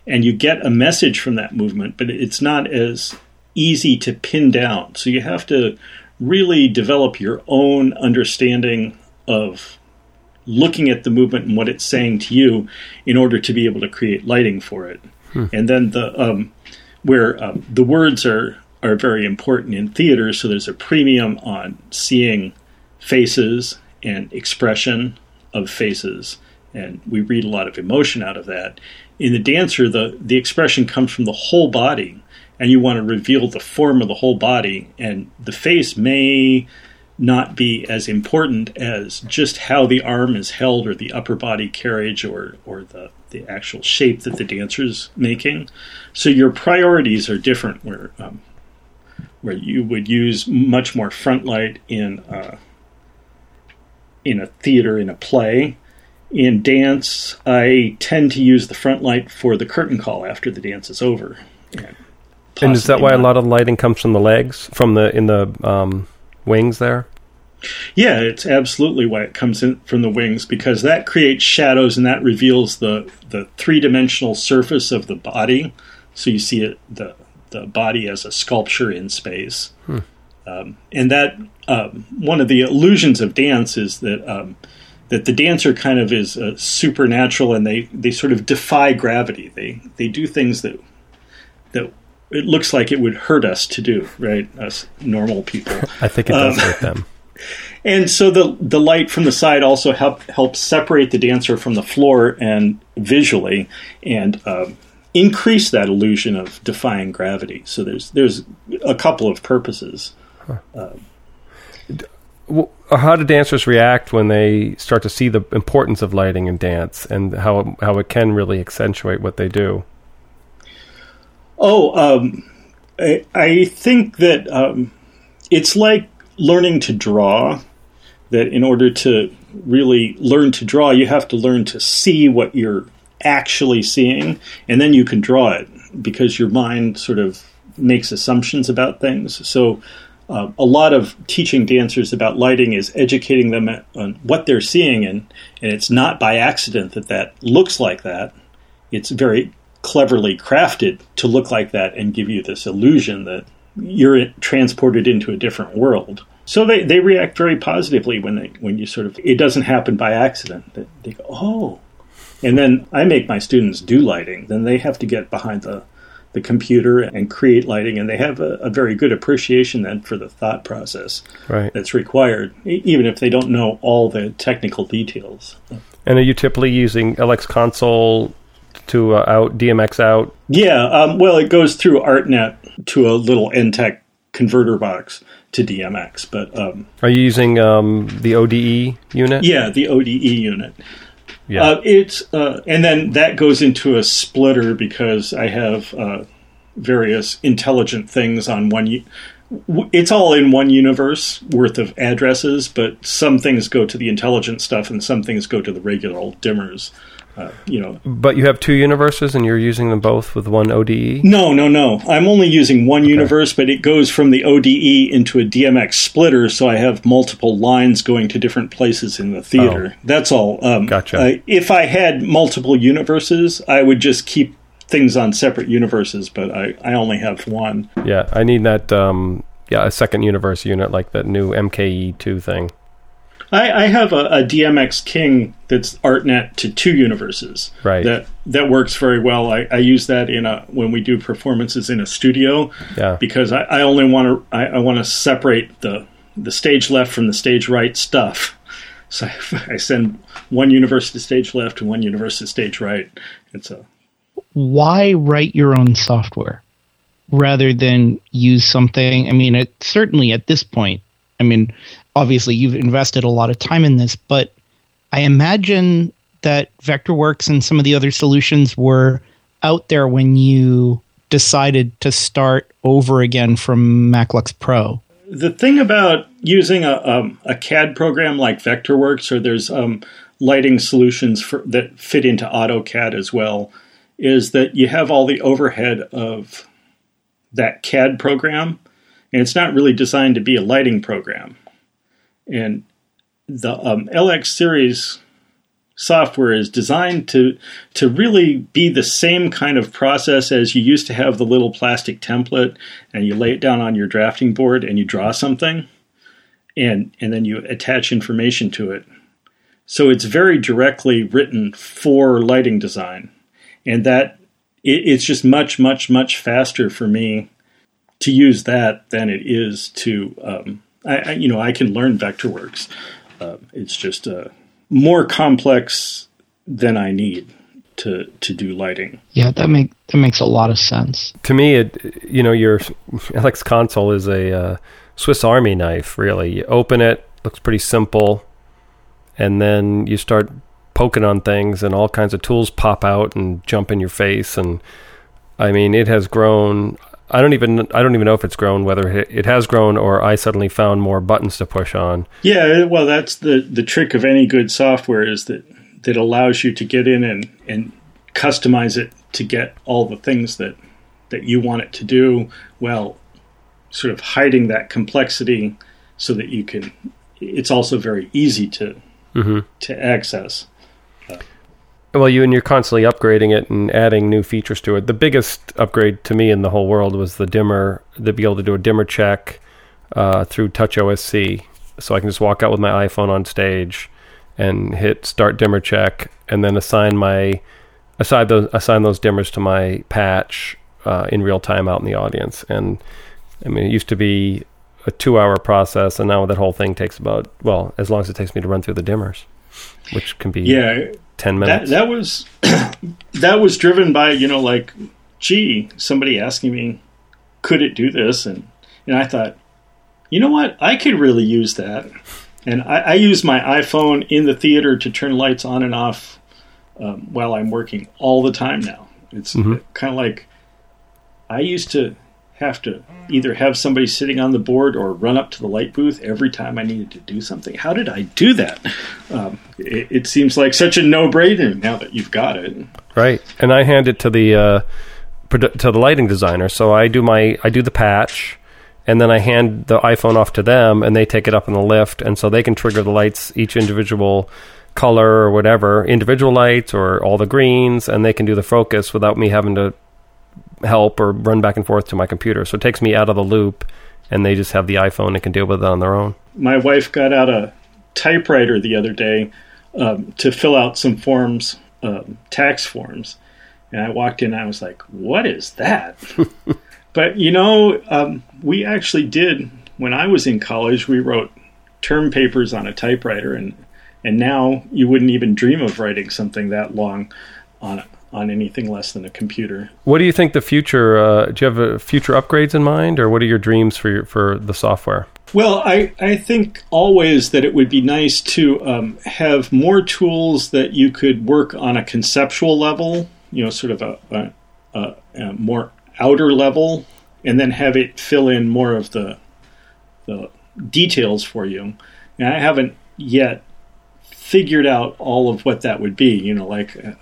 and you get a message from that movement, but it's not as easy to pin down. So you have to really develop your own understanding of looking at the movement and what it's saying to you in order to be able to create lighting for it. Hmm. And then the um, where um, the words are are very important in theater, so there's a premium on seeing faces and expression of faces, and we read a lot of emotion out of that. In the dancer, the the expression comes from the whole body, and you want to reveal the form of the whole body, and the face may not be as important as just how the arm is held or the upper body carriage or, or the, the actual shape that the dancer's making. So your priorities are different where, um, where you would use much more front light in, uh, in a theater, in a play. In dance, I tend to use the front light for the curtain call after the dance is over. And, and is that why not. a lot of lighting comes from the legs, from the in the um, wings there? Yeah, it's absolutely why it comes in from the wings because that creates shadows and that reveals the the three dimensional surface of the body. So you see it the the body as a sculpture in space, hmm. um, and that um, one of the illusions of dance is that um, that the dancer kind of is uh, supernatural and they they sort of defy gravity. They they do things that that it looks like it would hurt us to do, right? Us normal people. I think it does um, hurt them. And so the the light from the side also help helps separate the dancer from the floor and visually, and uh, increase that illusion of defying gravity. So there's there's a couple of purposes. Huh. Uh, how do dancers react when they start to see the importance of lighting in dance and how how it can really accentuate what they do? Oh, um, I, I, think that um, it's like learning to draw. That in order to really learn to draw, you have to learn to see what you're actually seeing, and then you can draw it because your mind sort of makes assumptions about things. So, uh, a lot of teaching dancers about lighting is educating them on what they're seeing, and, and it's not by accident that that looks like that. It's very cleverly crafted to look like that and give you this illusion that you're transported into a different world. So they, they react very positively when they when you sort of it doesn't happen by accident. They, they go, oh, and then I make my students do lighting. Then they have to get behind the the computer and create lighting, and they have a, a very good appreciation then for the thought process right. that's required, even if they don't know all the technical details. And are you typically using LX Console to uh, out DMX out? Yeah, um, well, it goes through ArtNet to a little Enttec converter box to DMX. But um, are you using um, the ODE unit? Yeah, the ODE unit. Yeah, uh, it's uh, and then that goes into a splitter because I have uh, various intelligent things on one. U- it's all in one universe worth of addresses, but some things go to the intelligent stuff and some things go to the regular old dimmers. Uh, you know. But you have two universes, and you're using them both with one ODE. No, no, no. I'm only using one okay. universe, but it goes from the ODE into a DMX splitter, so I have multiple lines going to different places in the theater. Oh. That's all. Um, gotcha. Uh, if I had multiple universes, I would just keep things on separate universes, but I, I only have one. Yeah, I need that. Um, yeah, a second universe unit like that new MKE two thing. I, I have a, a, DMX King that's ArtNet to two universes. Right. That that works very well. I, I use that in a when we do performances in a studio. Yeah. Because I, I only want to I, I want to separate the the stage left from the stage right stuff. So I, I send one universe to stage left and one universe to stage right. And so. Why write your own software rather than use something? I mean, it certainly at this point. I mean, obviously you've invested a lot of time in this, but I imagine that Vectorworks and some of the other solutions were out there when you decided to start over again from MacLux Pro. The thing about using a, um, a CAD program like Vectorworks, or there's um, lighting solutions for, that fit into AutoCAD as well, is that you have all the overhead of that CAD program, and it's not really designed to be a lighting program. And the um, LX series software is designed to to really be the same kind of process as you used to have the little plastic template and you lay it down on your drafting board and you draw something and and then you attach information to it. So it's very directly written for lighting design. And that it, it's just much much much faster for me to use that than it is to um, I, I, you know I can learn Vectorworks uh, it's just uh, more complex than I need to to do lighting. Yeah, that make that makes a lot of sense. To me, it you know your LX console is a uh, Swiss Army knife. Really, you open it, looks pretty simple, and then you start poking on things, and all kinds of tools pop out and jump in your face. And I mean, it has grown. I don't even I don't even know if it's grown whether it has grown or I suddenly found more buttons to push on. Yeah, well, that's the the trick of any good software is that that allows you to get in and and customize it to get all the things that that you want it to do. Well, sort of hiding that complexity so that you can. It's also very easy to mm-hmm. to access. Well, you and you're constantly upgrading it and adding new features to it. The biggest upgrade to me in the whole world was the dimmer, to be able to do a dimmer check uh, through Touch OSC. So I can just walk out with my iPhone on stage and hit Start Dimmer Check, and then assign my assign those assign those dimmers to my patch uh, in real time out in the audience. And I mean, it used to be a two-hour process, and now that whole thing takes about well, as long as it takes me to run through the dimmers, which can be yeah 10 minutes. That, that was that was driven by, you know, like, gee, somebody asking me, could it do this? And and I thought, you know what? I could really use that. And I, I use my iPhone in the theater to turn lights on and off um, while I'm working all the time now. It's Mm-hmm. kind of like I used to have to either have somebody sitting on the board or run up to the light booth every time I needed to do something. How did I do that? Um, it, it seems like such a no-brainer now that you've got it. Right, and I hand it to the uh, to the lighting designer. So I do my I do the patch, and then I hand the iPhone off to them, and they take it up in the lift, and so they can trigger the lights each individual color or whatever, individual lights or all the greens, and they can do the focus without me having to help or run back and forth to my computer. So it takes me out of the loop, and they just have the iPhone and can deal with it on their own. My wife got out a typewriter the other day um, to fill out some forms, um, tax forms, and I walked in. and I was like, "What is that?" but you know, um, we actually did when I was in college. We wrote term papers on a typewriter, and and now you wouldn't even dream of writing something that long on on anything less than a computer. What do you think the future? Uh, do you have uh, future upgrades in mind, or what are your dreams for your, for the software? Well, I, I think always that it would be nice to um, have more tools that you could work on a conceptual level, you know, sort of a, a, a, a more outer level, and then have it fill in more of the the details for you. And I haven't yet figured out all of what that would be. You know, like uh,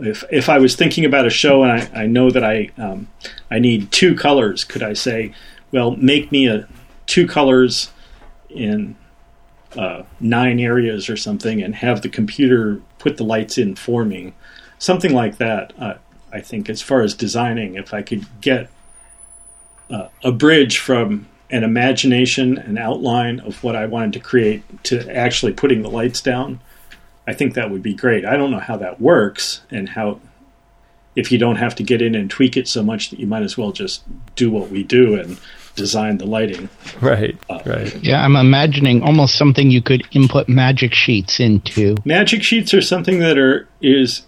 if if I was thinking about a show and I, I know that I um, I need two colors, could I say, well, make me a two colors in uh, nine areas or something, and have the computer put the lights in for me, something like that. Uh, I think as far as designing, if I could get uh, a bridge from an imagination, an outline of what I wanted to create, to actually putting the lights down. I think that would be great. I don't know how that works and how if you don't have to get in and tweak it so much that you might as well just do what we do and design the lighting. Right, right. Yeah, I'm imagining almost something you could input magic sheets into. Magic sheets are something that are is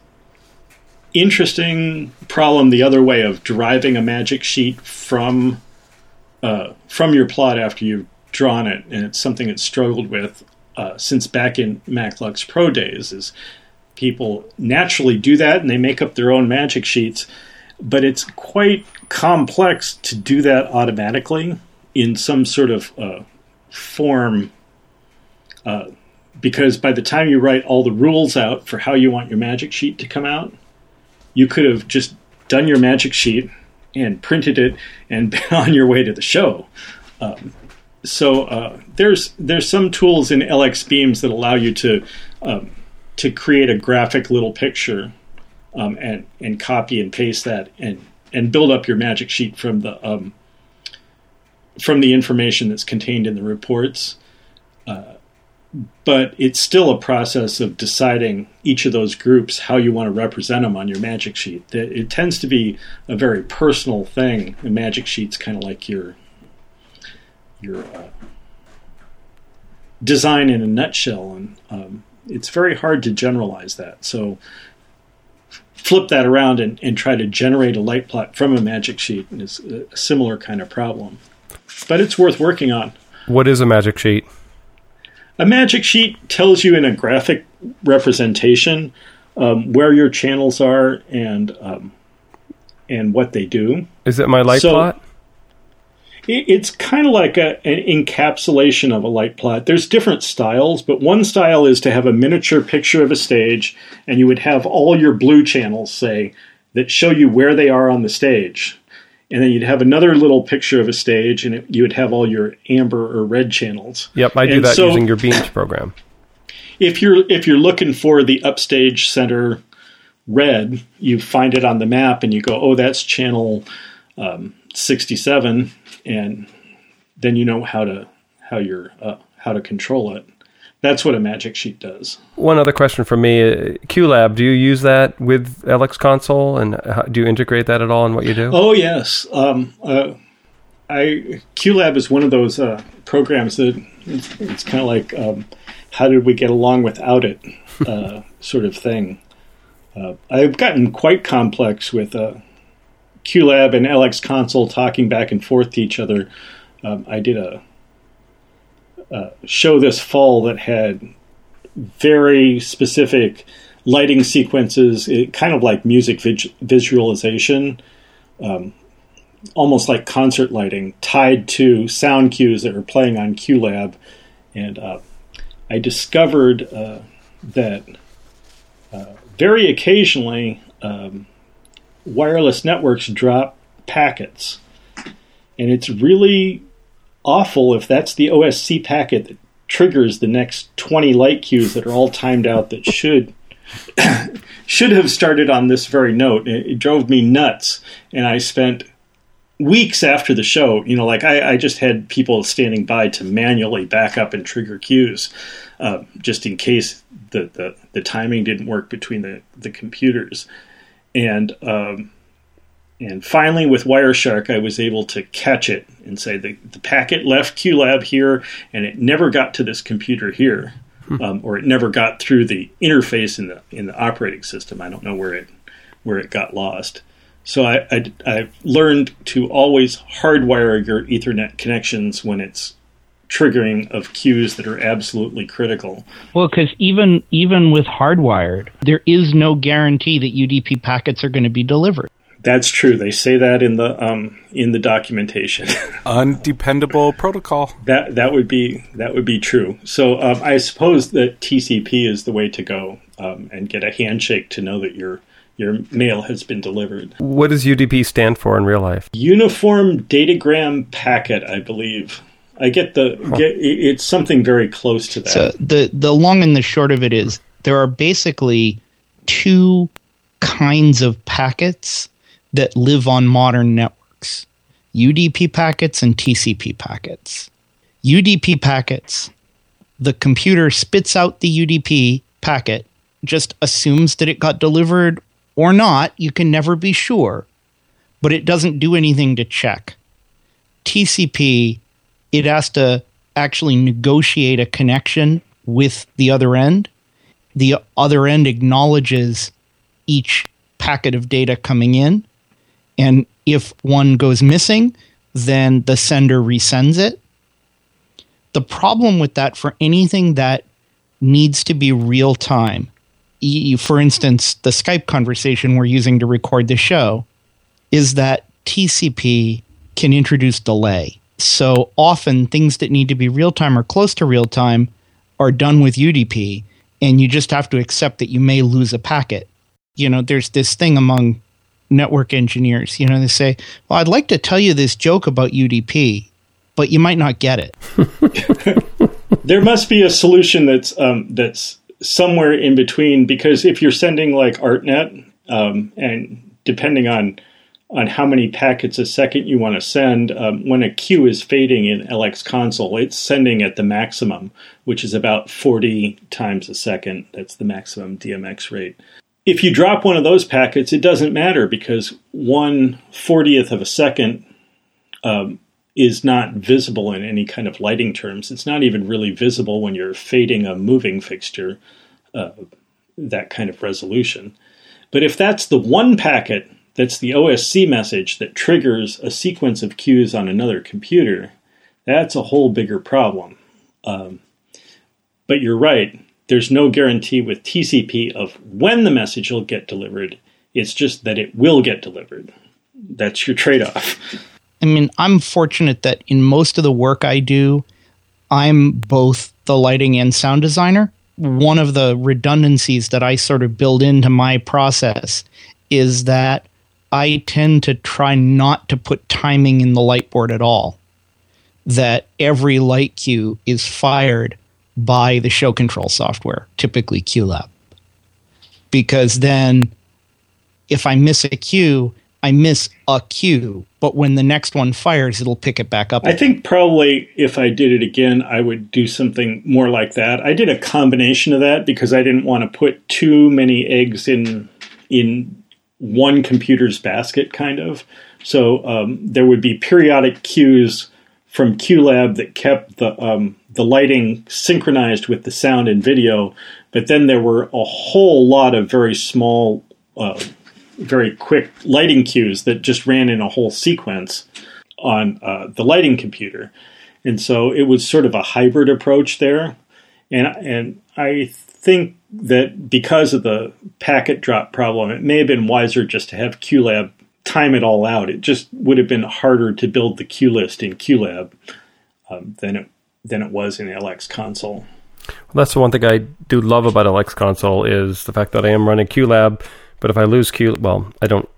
interesting problem the other way of deriving a magic sheet from uh, from your plot after you've drawn it, and it's something it's struggled with uh, since back in MacLux Pro days. Is people naturally do that and they make up their own magic sheets, but it's quite complex to do that automatically in some sort of uh, form uh, because by the time you write all the rules out for how you want your magic sheet to come out, you could have just done your magic sheet and printed it and been on your way to the show. Um, so uh, there's there's some tools in LX Beams that allow you to um, to create a graphic little picture um, and and copy and paste that and and build up your magic sheet from the um, from the information that's contained in the reports. Uh, but it's still a process of deciding each of those groups how you want to represent them on your magic sheet. It tends to be a very personal thing. The magic sheet's kind of like your your uh, design in a nutshell, and um, it's very hard to generalize that. So flip that around and, and try to generate a light plot from a magic sheet is a similar kind of problem. But it's worth working on. What is a magic sheet? A magic sheet tells you in a graphic representation um, where your channels are and um, and what they do. Is it my light so plot? It, it's kind of like a, an encapsulation of a light plot. There's different styles, but one style is to have a miniature picture of a stage, and you would have all your blue channels, say, that show you where they are on the stage and then you'd have another little picture of a stage, and it, you would have all your amber or red channels. Yep, I do and that so using your Beams program. If you're if you're looking for the upstage center red, you find it on the map, and you go, "Oh, that's channel um, 67," and then you know how to how you're uh, how to control it. That's what a magic sheet does. One other question for me: uh, QLab, do you use that with LX Console, and how, do you integrate that at all in what you do? Oh yes, um, uh, I QLab is one of those uh, programs that it's, it's kind of like um, how did we get along without it, uh, sort of thing. Uh, I've gotten quite complex with uh, QLab and LX Console talking back and forth to each other. Um, I did a uh, show this fall that had very specific lighting sequences, it, kind of like music visualization, um, almost like concert lighting, tied to sound cues that were playing on QLab. And uh, I discovered uh, that uh, very occasionally um, wireless networks drop packets. And it's really awful if that's the OSC packet that triggers the next 20 light cues that are all timed out that should should have started on this very note. It, it, drove me nuts, and I spent weeks after the show. You know, like I, I just had people standing by to manually back up and trigger cues, uh, just in case the, the the timing didn't work between the the computers, and um, and finally, with Wireshark, I was able to catch it and say the, the packet left QLab here and it never got to this computer here, hmm. um, or it never got through the interface in the in the operating system. I don't know where it where it got lost. So I, I, I learned to always hardwire your Ethernet connections when it's triggering of cues that are absolutely critical. Well, because even even with hardwired, there is no guarantee that UDP packets are going to be delivered. That's true. They say that in the um, in the documentation. Undependable protocol. That that would be that would be true. So um, I suppose that TCP is the way to go um, and get a handshake to know that your your mail has been delivered. What does UDP stand for in real life? Uniform Datagram Packet, I believe. I get the get, it's something very close to that. So the the long and the short of it is there are basically two kinds of packets that live on modern networks UDP packets and TCP packets. UDP packets, the computer spits out the UDP packet, just assumes that it got delivered or not. You can never be sure, but it doesn't do anything to check. TCP, it has to actually negotiate a connection with the other end. The other end acknowledges each packet of data coming in and if one goes missing, then the sender resends it. The problem with that for anything that needs to be real time, for instance, the Skype conversation we're using to record the show, is that TCP can introduce delay. So often things that need to be real time or close to real time are done with UDP, and you just have to accept that you may lose a packet. You know, there's this thing among network engineers, you know, they say, Well, I'd like to tell you this joke about UDP, but you might not get it. there must be a solution that's um, that's somewhere in between because if you're sending like ArtNet um, and depending on on how many packets a second you want to send, um, when a cue is fading in LX console, it's sending at the maximum, which is about 40 times a second. That's the maximum DMX rate. If you drop one of those packets, it doesn't matter because one fortieth of a second um, is not visible in any kind of lighting terms. It's not even really visible when you're fading a moving fixture, uh, that kind of resolution. But if that's the one packet that's the OSC message that triggers a sequence of cues on another computer, that's a whole bigger problem. Um, but you're right, there's no guarantee with TCP of when the message will get delivered. It's just that it will get delivered. That's your trade off. I mean, I'm fortunate that in most of the work I do, I'm both the lighting and sound designer. One of the redundancies that I sort of build into my process is that I tend to try not to put timing in the light board at all. That every light cue is fired by the show control software, typically QLab. Because then if I miss a cue, I miss a cue, but when the next one fires, it'll pick it back up. I think probably if I did it again, I would do something more like that. I did a combination of that because I didn't want to put too many eggs in in one computer's basket, kind of. So um, there would be periodic cues from QLab that kept the um, the lighting synchronized with the sound and video, but then there were a whole lot of very small uh, very quick lighting cues that just ran in a whole sequence on uh, the lighting computer. And so it was sort of a hybrid approach there. And, and I think that because of the packet drop problem, it may have been wiser just to have QLab time it all out. It just would have been harder to build the cue list in QLab um, than it than it was in LX console. Well, that's the one thing I do love about LX console is the fact that I am running QLab but if I lose Q, well, I don't.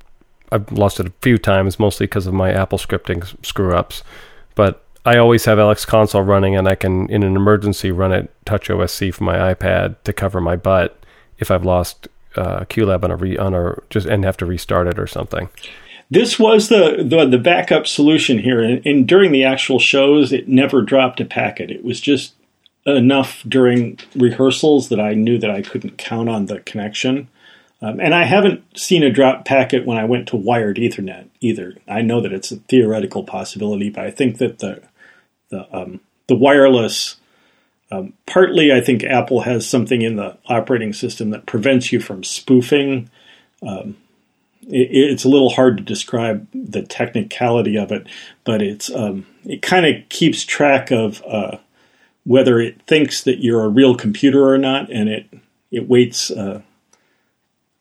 I've lost it a few times, mostly because of my Apple scripting screw ups. But I always have LX console running, and I can, in an emergency, run it Touch OSC from my iPad to cover my butt if I've lost uh, QLab on a re, on a just and have to restart it or something. This was the the, the backup solution here, and, and during the actual shows, it never dropped a packet. It was just enough during rehearsals that I knew that I couldn't count on the connection. Um, and I haven't seen a drop packet when I went to wired Ethernet either. I know that it's a theoretical possibility, but I think that the the um, the wireless um, partly I think Apple has something in the operating system that prevents you from spoofing. Um, it, it's a little hard to describe the technicality of it, but it's um, it kind of keeps track of uh, whether it thinks that you're a real computer or not, and it it waits. Uh,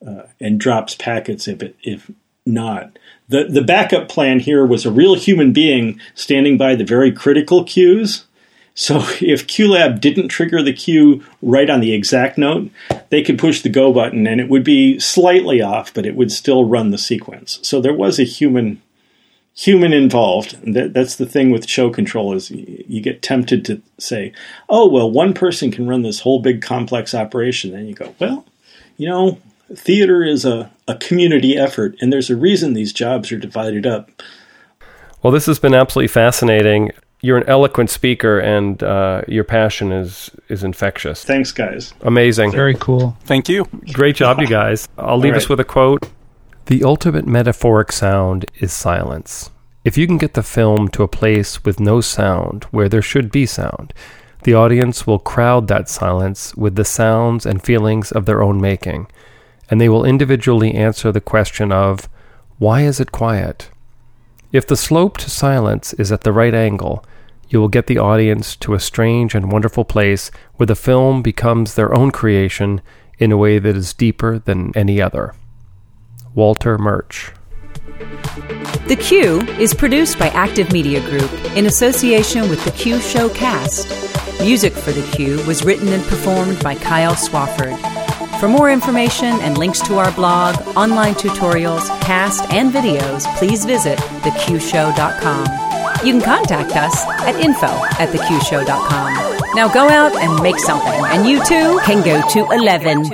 uh, and drops packets if it if not. The the backup plan here was a real human being standing by the very critical cues. So if QLab didn't trigger the cue right on the exact note, they could push the go button and it would be slightly off, but it would still run the sequence. So there was a human human involved. That, that's the thing with show control is you get tempted to say, "Oh, well, one person can run this whole big complex operation." Then you go, "Well, you know, theater is a, a community effort, and there's a reason these jobs are divided up. Well, this has been absolutely fascinating. You're an eloquent speaker, and uh, your passion is is infectious. Thanks, guys. Amazing. Very cool. Thank you. Great job, you guys. I'll leave right. us with a quote. The ultimate metaphoric sound is silence. If you can get the film to a place with no sound where there should be sound, the audience will crowd that silence with the sounds and feelings of their own making and they will individually answer the question of, Why is it quiet? If the slope to silence is at the right angle, you will get the audience to a strange and wonderful place where the film becomes their own creation in a way that is deeper than any other. Walter Murch. The Cue is produced by Active Media Group in association with the Cue Show cast. Music for The Cue was written and performed by Kyle Swafford. For more information and links to our blog, online tutorials, cast, and videos, please visit theqshow.com. You can contact us at info at theqshow.com. Now go out and make something, and you too can go to 11.